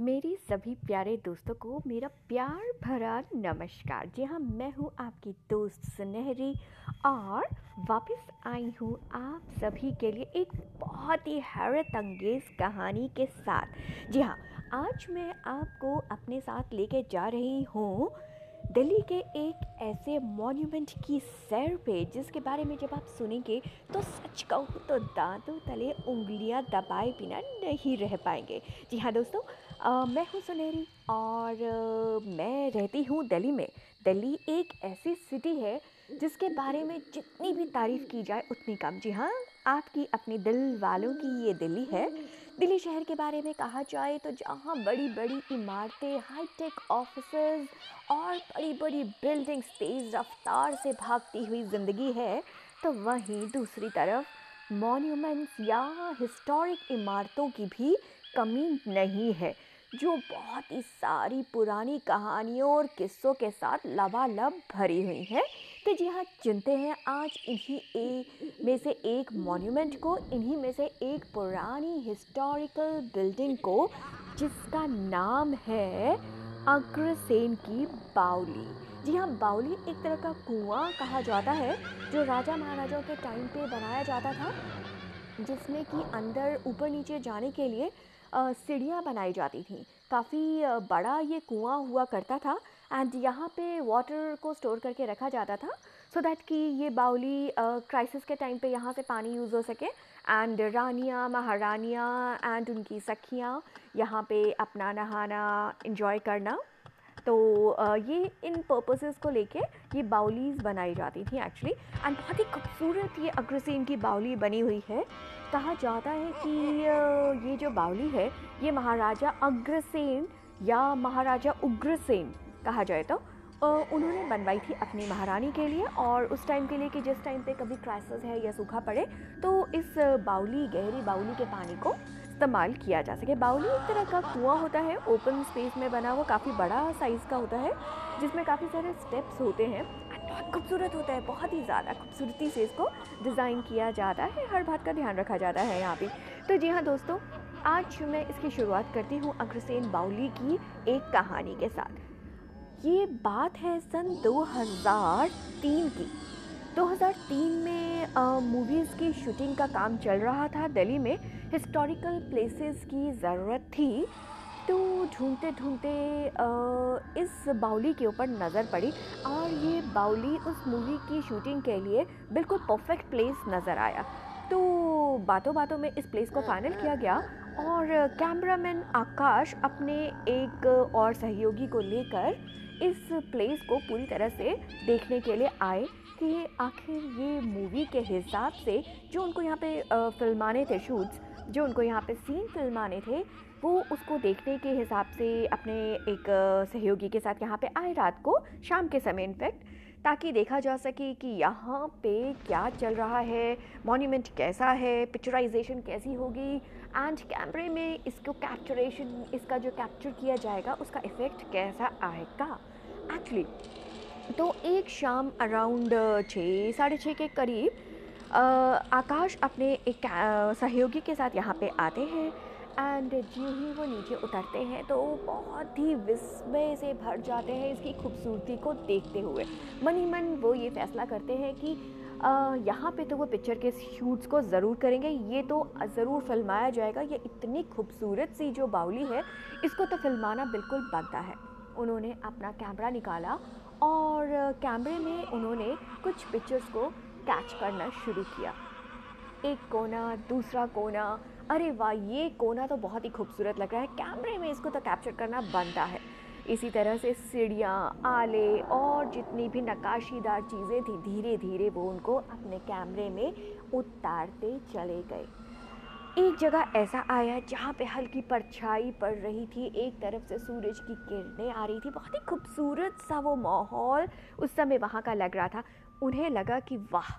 मेरी सभी प्यारे दोस्तों को मेरा प्यार भरा नमस्कार। जी हाँ मैं हूँ आपकी दोस्त सुनहरी और वापस आई हूँ आप सभी के लिए एक बहुत ही हैरत अंगेज कहानी के साथ। जी हाँ आज मैं आपको अपने साथ लेके जा रही हूँ दिल्ली के एक ऐसे मॉन्यूमेंट की सैर पे जिसके बारे में जब आप सुनेंगे तो सच कहूँ तो दांतों तले उंगलियाँ दबाए बिना नहीं रह पाएँगे। जी हाँ दोस्तों आ, मैं हूँ सुनहरी और आ, मैं रहती हूँ दिल्ली में। दिल्ली एक ऐसी सिटी है जिसके बारे में जितनी भी तारीफ़ की जाए उतनी कम। जी हाँ आपकी अपनी दिल वालों की ये दिल्ली है। दिल्ली शहर के बारे में कहा जाए तो जहाँ बड़ी बड़ी इमारतें हाईटेक ऑफ़िस और बड़ी बड़ी बिल्डिंग्स तेज़ रफ्तार से भागती हुई ज़िंदगी है तो वहीं दूसरी तरफ़ मॉन्यूमेंट्स या हिस्टोरिक इमारतों की भी कमी नहीं है। जो बहुत ही सारी पुरानी कहानियों और किस्सों के साथ लबालब भरी हुई है। तो जी हाँ चुनते हैं आज इन्हीं ए, में से एक मॉन्यूमेंट को, इन्हीं में से एक पुरानी हिस्टोरिकल बिल्डिंग को, जिसका नाम है अग्रसेन की बाउली जी हाँ बाउली एक तरह का कुआँ कहा जाता है, जो राजा महाराजाओं के टाइम पे बनाया जाता था, जिसमें कि अंदर ऊपर नीचे जाने के लिए सीढ़ियाँ बनाई जाती थी। काफ़ी बड़ा ये कुआँ हुआ करता था एंड यहाँ पे वाटर को स्टोर करके रखा जाता था सो दैट कि ये बाउली क्राइसिस के टाइम पे यहाँ से पानी यूज़ हो सके एंड रानियाँ, महारानियाँ एंड उनकी सखियाँ यहाँ पे अपना नहाना इन्जॉय करना। तो ये इन पर्पसेस को लेके ये बाउलीज बनाई जाती थी एक्चुअली एंड बहुत ही खूबसूरत ये अग्रसेन की बाउली बनी हुई है। कहा जाता है कि ये जो बाउली है, ये महाराजा अग्रसेन या महाराजा उग्रसेन कहा जाए तो उन्होंने बनवाई थी अपनी महारानी के लिए। और उस टाइम के लिए कि जिस टाइम पे कभी क्राइसिस है या सूखा पड़े तो इस बाउली, गहरी बाउली के पानी को इस्तेमाल किया जा सके। बाउली एक तरह का कुआँ होता है ओपन स्पेस में बना हुआ काफ़ी बड़ा साइज़ का होता है, जिसमें काफ़ी सारे स्टेप्स होते हैं। बहुत खूबसूरत होता है, बहुत ही ज़्यादा खूबसूरती से इसको डिज़ाइन किया जाता है। हर बात का ध्यान रखा जाता है यहाँ पे। तो जी हाँ दोस्तों, आज मैं इसकी शुरुआत करती हूँ अग्रसेन बाउली की एक कहानी के साथ। ये बात है सन 2003 की। 2003 में मूवीज़ की शूटिंग का काम चल रहा था दिल्ली में। हिस्टोरिकल प्लेसेस की ज़रूरत थी। तो ढूंढते ढूंढते इस बाउली के ऊपर नज़र पड़ी और ये बाउली उस मूवी की शूटिंग के लिए बिल्कुल परफेक्ट प्लेस नज़र आया। तो बातों बातों में इस प्लेस को फाइनल किया गया और कैमरामैन आकाश अपने एक और सहयोगी को लेकर इस प्लेस को पूरी तरह से देखने के लिए आए। कि आखिर ये मूवी के हिसाब से जो उनको यहाँ पे फिल्माने थे शूट्स जो उनको यहाँ पे सीन फिल्माने थे, वो उसको देखने के हिसाब से अपने एक सहयोगी के साथ यहाँ पे आए रात को, शाम के समय इनफैक्ट ताकि देखा जा सके कि यहाँ पे क्या चल रहा है मॉन्यूमेंट कैसा है पिक्चराइजेशन कैसी होगी एंड कैमरे में इसको कैप्चरेशन इसका जो कैप्चर किया जाएगा, उसका इफ़ेक्ट कैसा आएगा? एक्चुअली तो एक शाम अराउंड छः, साढ़े छः के करीब आकाश अपने एक सहयोगी के साथ यहाँ पे आते हैं एंड जो ही वो नीचे उतरते हैं तो बहुत ही विस्मय से भर जाते हैं इसकी खूबसूरती को देखते हुए। मन ही मन वो ये फैसला करते हैं कि यहाँ पे तो वो पिक्चर के शूट्स को ज़रूर करेंगे, ये तो ज़रूर फिल्माया जाएगा, ये इतनी खूबसूरत सी जो बाउली है, इसको तो फिल्माना बिल्कुल बनता है। उन्होंने अपना कैमरा निकाला और कैमरे में उन्होंने कुछ पिक्चर्स को कैच करना शुरू किया। एक कोना, दूसरा कोना, अरे वाह, ये कोना तो बहुत ही खूबसूरत लग रहा है। कैमरे में इसको तो कैप्चर करना बनता है। इसी तरह से सीढ़ियाँ, आले और जितनी भी नकाशीदार चीज़ें थी धीरे धीरे वो उनको अपने कैमरे में उतारते चले गए। एक जगह ऐसा आया जहाँ पे हल्की परछाई पड़ रही थी। एक तरफ़ से सूरज की किरणें आ रही थी। बहुत ही खूबसूरत सा वो माहौल उस समय वहाँ का लग रहा था। उन्हें लगा कि, वाह,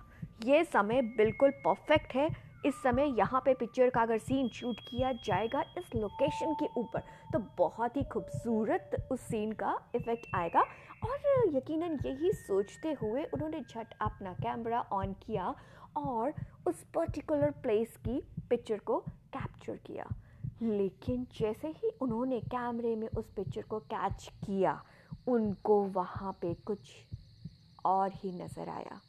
ये समय बिल्कुल परफेक्ट है। इस समय यहाँ पे पिक्चर का अगर सीन शूट किया जाएगा इस लोकेशन के ऊपर तो बहुत ही खूबसूरत उस सीन का इफ़ेक्ट आएगा। और यकीनन यही सोचते हुए उन्होंने झट अपना कैमरा ऑन किया और उस पर्टिकुलर प्लेस की पिक्चर को कैप्चर किया। लेकिन जैसे ही उन्होंने कैमरे में उस पिक्चर को कैच किया, उनको वहाँ पे कुछ और ही नज़र आया।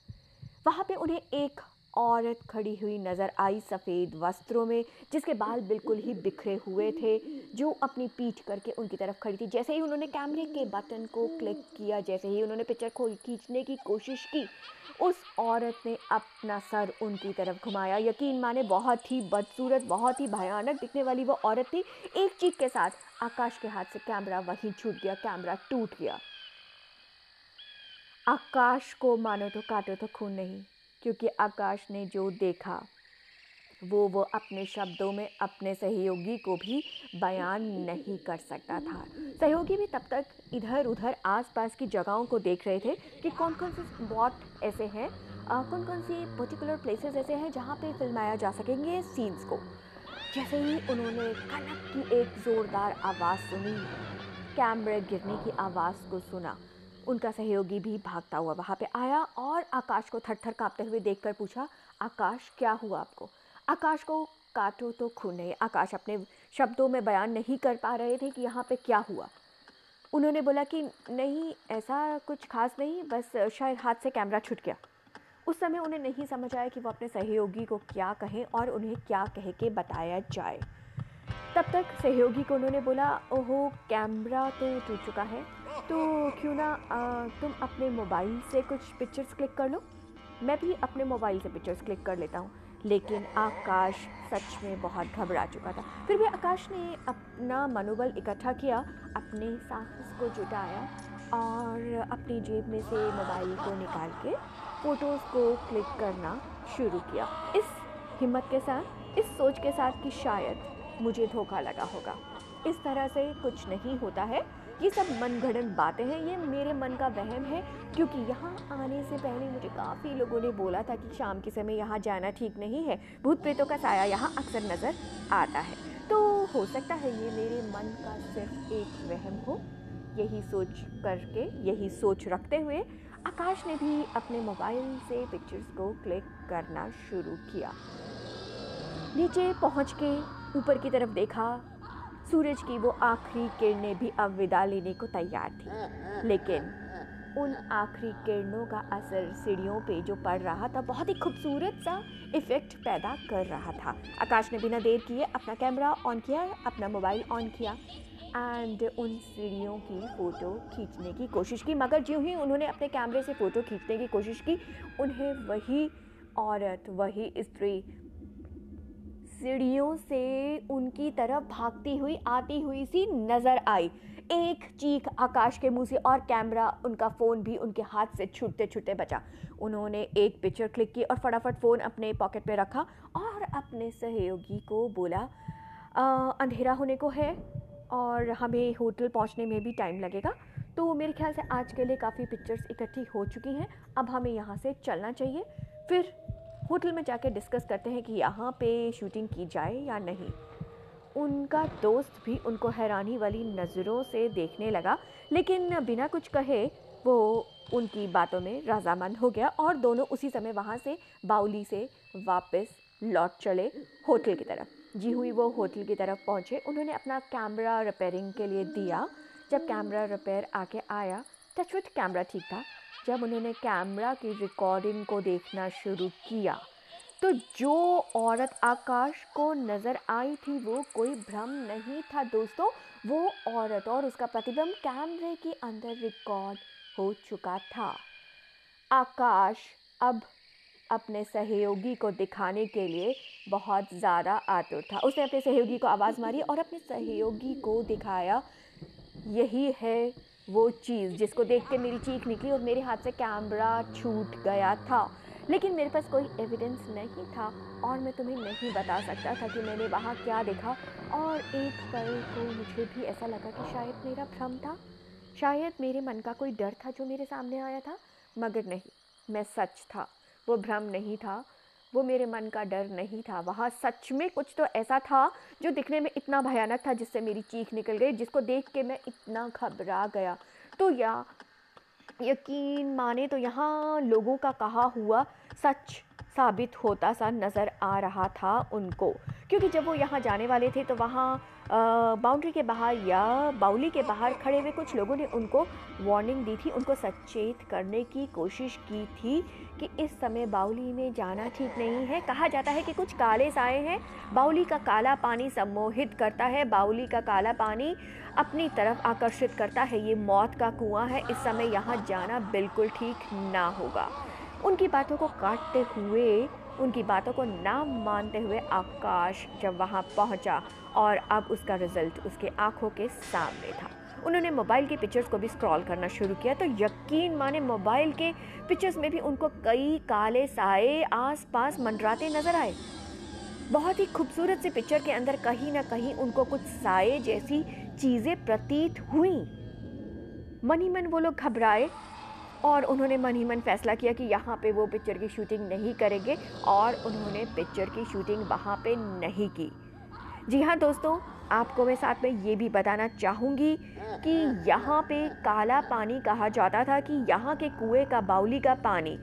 वहाँ पे उन्हें एक औरत खड़ी हुई नज़र आई सफ़ेद वस्त्रों में, जिसके बाल बिल्कुल ही बिखरे हुए थे, जो अपनी पीठ करके उनकी तरफ़ खड़ी थी। जैसे ही उन्होंने कैमरे के बटन को क्लिक किया, जैसे ही उन्होंने पिक्चर को खींचने की कोशिश की, उस औरत ने अपना सर उनकी तरफ़ घुमाया। यकीन माने, बहुत ही बदसूरत, बहुत ही भयानक दिखने वाली वो औरत थी। एक चीख के साथ आकाश के हाथ से कैमरा वहीं छूट गया, कैमरा टूट गया। आकाश को मानो तो काटो तो खून नहीं। क्योंकि आकाश ने जो देखा, वो वो अपने शब्दों में अपने सहयोगी को भी बयान नहीं कर सकता था। सहयोगी भी तब तक इधर उधर आसपास की जगहों को देख रहे थे कि कौन कौन से स्पॉट ऐसे हैं कौन कौन सी पर्टिकुलर प्लेसेस ऐसे हैं जहाँ पे फिल्माया जा सकेंगे सीन्स को। जैसे ही उन्होंने कनक की एक ज़ोरदार आवाज़ सुनी कैमरे गिरने की आवाज़ को सुना उनका सहयोगी भी भागता हुआ वहाँ पे आया और आकाश को थर थर काँपते हुए देखकर पूछा, आकाश, क्या हुआ आपको? आकाश को काटो तो खून नहीं। आकाश अपने शब्दों में बयान नहीं कर पा रहे थे कि यहाँ पे क्या हुआ। उन्होंने बोला कि, नहीं, ऐसा कुछ खास नहीं, बस शायद हाथ से कैमरा छूट गया। उस समय उन्हें नहीं समझ आया कि वो अपने सहयोगी को क्या कहें और उन्हें क्या कह के बताया जाए। तब तक सहयोगी को उन्होंने बोला, ओहो, कैमरा तो टूट चुका है। तो क्यों ना आ, तुम अपने मोबाइल से कुछ पिक्चर्स क्लिक कर लो। मैं भी अपने मोबाइल से पिक्चर्स क्लिक कर लेता हूँ। लेकिन आकाश सच में बहुत घबरा चुका था। फिर भी आकाश ने अपना मनोबल इकट्ठा किया अपने साहस को जुटाया और अपनी जेब में से मोबाइल को निकाल के फ़ोटोज़ को क्लिक करना शुरू किया। इस हिम्मत के साथ इस सोच के साथ कि शायद मुझे धोखा लगा होगा। इस तरह से कुछ नहीं होता है। ये सब मन घड़न बातें हैं, ये मेरे मन का वहम है, क्योंकि यहाँ आने से पहले मुझे काफ़ी लोगों ने बोला था कि शाम के समय यहाँ जाना ठीक नहीं है, भूत प्रेतों का साया यहाँ अक्सर नज़र आता है। तो हो सकता है ये मेरे मन का सिर्फ़ एक वहम हो, यही सोच करके, यही सोच रखते हुए आकाश ने भी अपने मोबाइल से पिक्चर्स को क्लिक करना शुरू किया। नीचे पहुँच के ऊपर की तरफ़ देखा सूरज की वो आखिरी किरणें भी अब विदा लेने को तैयार थी। लेकिन उन आखिरी किरणों का असर सीढ़ियों पे जो पड़ रहा था, बहुत ही खूबसूरत सा इफ़ेक्ट पैदा कर रहा था। आकाश ने बिना देर किए अपना कैमरा ऑन किया, अपना मोबाइल ऑन किया एंड उन सीढ़ियों की फ़ोटो खींचने की कोशिश की। मगर जो ही उन्होंने अपने कैमरे से फ़ोटो खींचने की कोशिश की, उन्हें वही औरत, वही स्त्री सीढ़ियों से उनकी तरफ़ भागती हुई आती हुई सी नज़र आई। एक चीख आकाश के मुँह से और कैमरा उनका फ़ोन भी उनके हाथ से छूटते छूटते बचा। उन्होंने एक पिक्चर क्लिक की और फटाफट फ़ोन अपने पॉकेट में रखा और अपने सहयोगी को बोला आ, अंधेरा होने को है और हमें होटल पहुँचने में भी टाइम लगेगा। तो मेरे ख्याल से आज के लिए काफ़ी पिक्चर्स इकट्ठी हो चुकी हैं। अब हमें यहाँ से चलना चाहिए। फिर होटल में जाके डिस्कस करते हैं कि यहाँ पे शूटिंग की जाए या नहीं। उनका दोस्त भी उनको हैरानी वाली नज़रों से देखने लगा, लेकिन बिना कुछ कहे वो उनकी बातों में रजामंद हो गया और दोनों उसी समय वहाँ से बाउली से वापस लौट चले होटल की तरफ़। जी हुई, वो होटल की तरफ़ पहुँचे। उन्होंने अपना कैमरा रिपेयरिंग के लिए दिया। जब कैमरा रिपेयर आके आया, टचवुड कैमरा ठीक था। जब उन्होंने कैमरा की रिकॉर्डिंग को देखना शुरू किया तो जो औरत आकाश को नज़र आई थी, वो कोई भ्रम नहीं था दोस्तों। वो औरत और उसका प्रतिबिंब कैमरे के अंदर रिकॉर्ड हो चुका था। आकाश अब अपने सहयोगी को दिखाने के लिए बहुत ज़्यादा आतुर था। उसने अपने सहयोगी को आवाज़ मारी और अपने सहयोगी को दिखाया, यही है वो चीज़ जिसको देख के मेरी चीख निकली और मेरे हाथ से कैमरा छूट गया था। लेकिन मेरे पास कोई एविडेंस नहीं था और मैं तुम्हें नहीं बता सकता था कि मैंने वहाँ क्या देखा। और एक पल को मुझे भी ऐसा लगा कि शायद मेरा भ्रम था। शायद मेरे मन का कोई डर था जो मेरे सामने आया था। मगर नहीं, मैं सच था। वो भ्रम नहीं था। वो मेरे मन का डर नहीं था। वहाँ सच में कुछ तो ऐसा था जो दिखने में इतना भयानक था जिससे मेरी चीख निकल गई, जिसको देख के मैं इतना घबरा गया। तो या यकीन माने तो यहाँ लोगों का कहा हुआ सच साबित होता सा नज़र आ रहा था उनको। क्योंकि जब वो यहाँ जाने वाले थे तो वहाँ बाउंड्री के बाहर या बाउली के बाहर खड़े हुए कुछ लोगों ने उनको वार्निंग दी थी, उनको सचेत करने की कोशिश की थी कि इस समय बाउली में जाना ठीक नहीं है। कहा जाता है कि कुछ काले साए हैं, बाउली का काला पानी सम्मोहित करता है, बाउली का काला पानी अपनी तरफ़ आकर्षित करता है। ये मौत का कुआँ है। इस समय यहाँ जाना बिल्कुल ठीक ना होगा। उनकी बातों को काटते हुए, उनकी बातों को ना मानते हुए आकाश जब वहाँ पहुँचा और अब उसका रिज़ल्ट उसके आँखों के सामने था। उन्होंने मोबाइल के पिक्चर्स को भी स्क्रॉल करना शुरू किया। तो यकीन माने मोबाइल के पिक्चर्स में भी उनको कई काले साए आस पास मंडराते नज़र आए। बहुत ही खूबसूरत से पिक्चर के अंदर कहीं ना कहीं उनको कुछ साए जैसी चीज़ें प्रतीत हुई। मन ही मन वो लोग घबराए और उन्होंने मन ही मन फैसला किया कि यहाँ पे वो पिक्चर की शूटिंग नहीं करेंगे और उन्होंने पिक्चर की शूटिंग वहाँ पे नहीं की। जी हाँ दोस्तों, आपको मैं साथ में ये भी बताना चाहूँगी कि यहाँ पे काला पानी कहा जाता था कि यहाँ के कुएँ का बाउली का पानी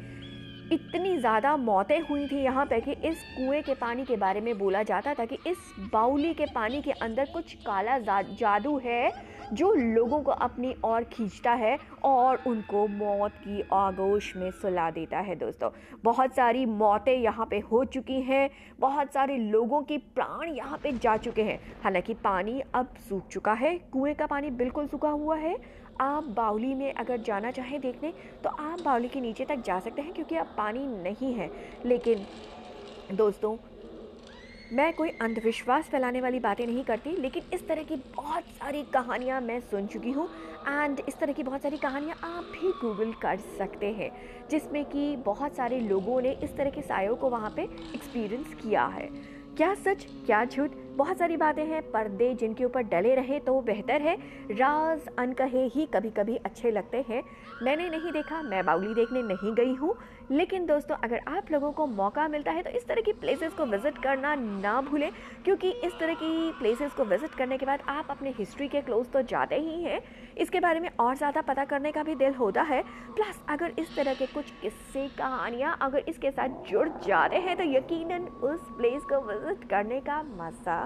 इतनी ज़्यादा मौतें हुई थी यहाँ पर कि इस कुएँ के पानी के बारे में बोला जाता था कि इस बाउली के पानी के अंदर कुछ काला जादू है। जो लोगों को अपनी ओर खींचता है और उनको मौत की आगोश में सुला देता है दोस्तों। बहुत सारी मौतें यहाँ पे हो चुकी हैं। बहुत सारे लोगों की प्राण यहाँ पे जा चुके हैं। हालाँकि पानी अब सूख चुका है। कुएँ का पानी बिल्कुल सूखा हुआ है। आप बाउली में अगर जाना चाहें देखने तो आप बाउली के नीचे तक जा सकते हैं क्योंकि अब पानी नहीं है। लेकिन दोस्तों मैं कोई अंधविश्वास फैलाने वाली बातें नहीं करती, लेकिन इस तरह की बहुत सारी कहानियाँ मैं सुन चुकी हूँ। एंड इस तरह की बहुत सारी कहानियाँ आप भी गूगल कर सकते हैं, जिसमें कि बहुत सारे लोगों ने इस तरह के सायों को वहाँ पे एक्सपीरियंस किया है। क्या सच, क्या झूठ? बहुत सारी बातें हैं, पर्दे जिनके ऊपर डले रहे तो बेहतर है। राज अनकहे ही कभी कभी अच्छे लगते हैं। मैंने नहीं देखा, मैं बाउली देखने नहीं गई हूँ। लेकिन दोस्तों, अगर आप लोगों को मौका मिलता है तो इस तरह की प्लेसेस को विज़िट करना ना भूलें, क्योंकि इस तरह की प्लेसेस को विज़िट करने के बाद आप अपने हिस्ट्री के क्लोज तो जाते ही हैं। इसके बारे में और ज़्यादा पता करने का भी दिल होता है। प्लस अगर इस तरह के कुछ किस्से, कहानियाँ अगर इसके साथ जुड़ जाते हैं तो यकीनन उस प्लेस को विज़िट करने का मज़ा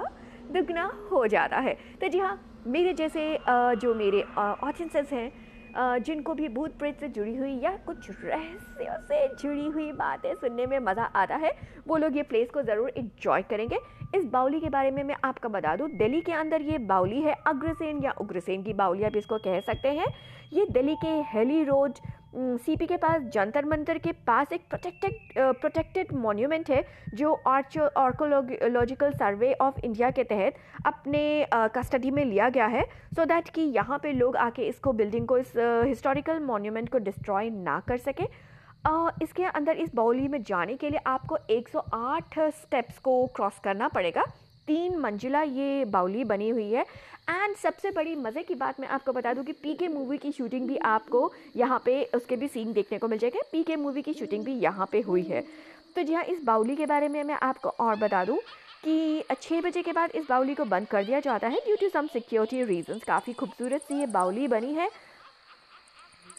दुगना हो जाता है। तो जी हाँ मेरे जैसे जो मेरे ऑडियंसेस हैं जिनको भी भूत प्रेत से जुड़ी हुई या कुछ रहस्यों से जुड़ी हुई बातें सुनने में मज़ा आता है, वो लोग ये प्लेस को ज़रूर इंजॉय करेंगे। इस बाउली के बारे में मैं आपका बता दूँ, दिल्ली के अंदर ये बाउली है अग्रसेन या उग्रसेन की बाउली आप इसको कह सकते हैं। ये दिल्ली के हेली रोड सीपी के पास जंतर मंतर के पास एक प्रोटेक्टेड प्रोटेक्टेड मॉन्यूमेंट है जो आर्कोलॉजिकल सर्वे ऑफ़ इंडिया के तहत अपने कस्टडी में लिया गया है सो so दैट कि यहाँ पे लोग आके इसको बिल्डिंग को इस हिस्टोरिकल मॉन्यूमेंट को डिस्ट्रॉय ना कर सके। uh, इसके अंदर इस बाउली में जाने के लिए आपको 108 स्टेप्स को क्रॉस करना पड़ेगा। तीन मंजिला ये बाउली बनी हुई है। एंड सबसे बड़ी मज़े की बात मैं आपको बता दूँ कि पी के मूवी की शूटिंग भी आपको यहाँ पे उसके भी सीन देखने को मिल जाएगा। पी के मूवी की शूटिंग भी यहाँ पे हुई है। तो जी हाँ इस बाउली के बारे में मैं आपको और बता दूँ कि छः बजे के बाद इस बाउली को बंद कर दिया जाता है। Due to some security reasons काफ़ी खूबसूरत सी ये बाउली बनी है।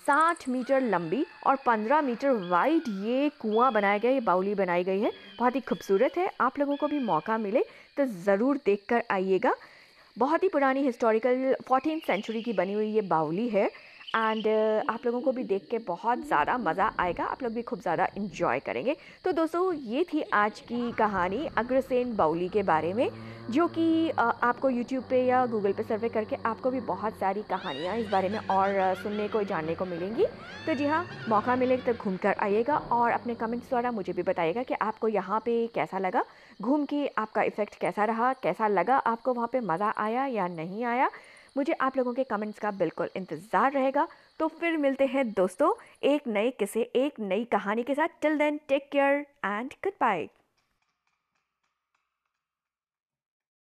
साठ मीटर लंबी और पंद्रह मीटर वाइड ये कुआँ बनाया गया ये बाउली बनाई गई है। बहुत ही खूबसूरत है। आप लोगों को भी मौका मिले तो ज़रूर देख कर आइएगा। बहुत ही पुरानी हिस्टोरिकल फोर्टीन सेंचुरी की बनी हुई ये बाउली है। एंड uh, आप लोगों को भी देख के बहुत ज़्यादा मज़ा आएगा। आप लोग भी खूब ज़्यादा इन्जॉय करेंगे। तो दोस्तों ये थी आज की कहानी अग्रसेन बाउली के बारे में जो कि आपको यूट्यूब पे या गूगल पे सर्वे करके आपको भी बहुत सारी कहानियाँ इस बारे में और सुनने को जानने को मिलेंगी। तो जी हाँ मौका मिले तो घूम कर आइएगा और अपने कमेंट्स द्वारा मुझे भी बताइएगा कि आपको यहाँ पे कैसा लगा। घूम के आपका इफ़ेक्ट कैसा रहा कैसा लगा आपको वहाँ पे मज़ा आया या नहीं आया? मुझे आप लोगों के कमेंट्स का बिल्कुल इंतज़ार रहेगा। तो फिर मिलते हैं दोस्तों, एक नए किसे एक नई कहानी के साथ। Till then take care and goodbye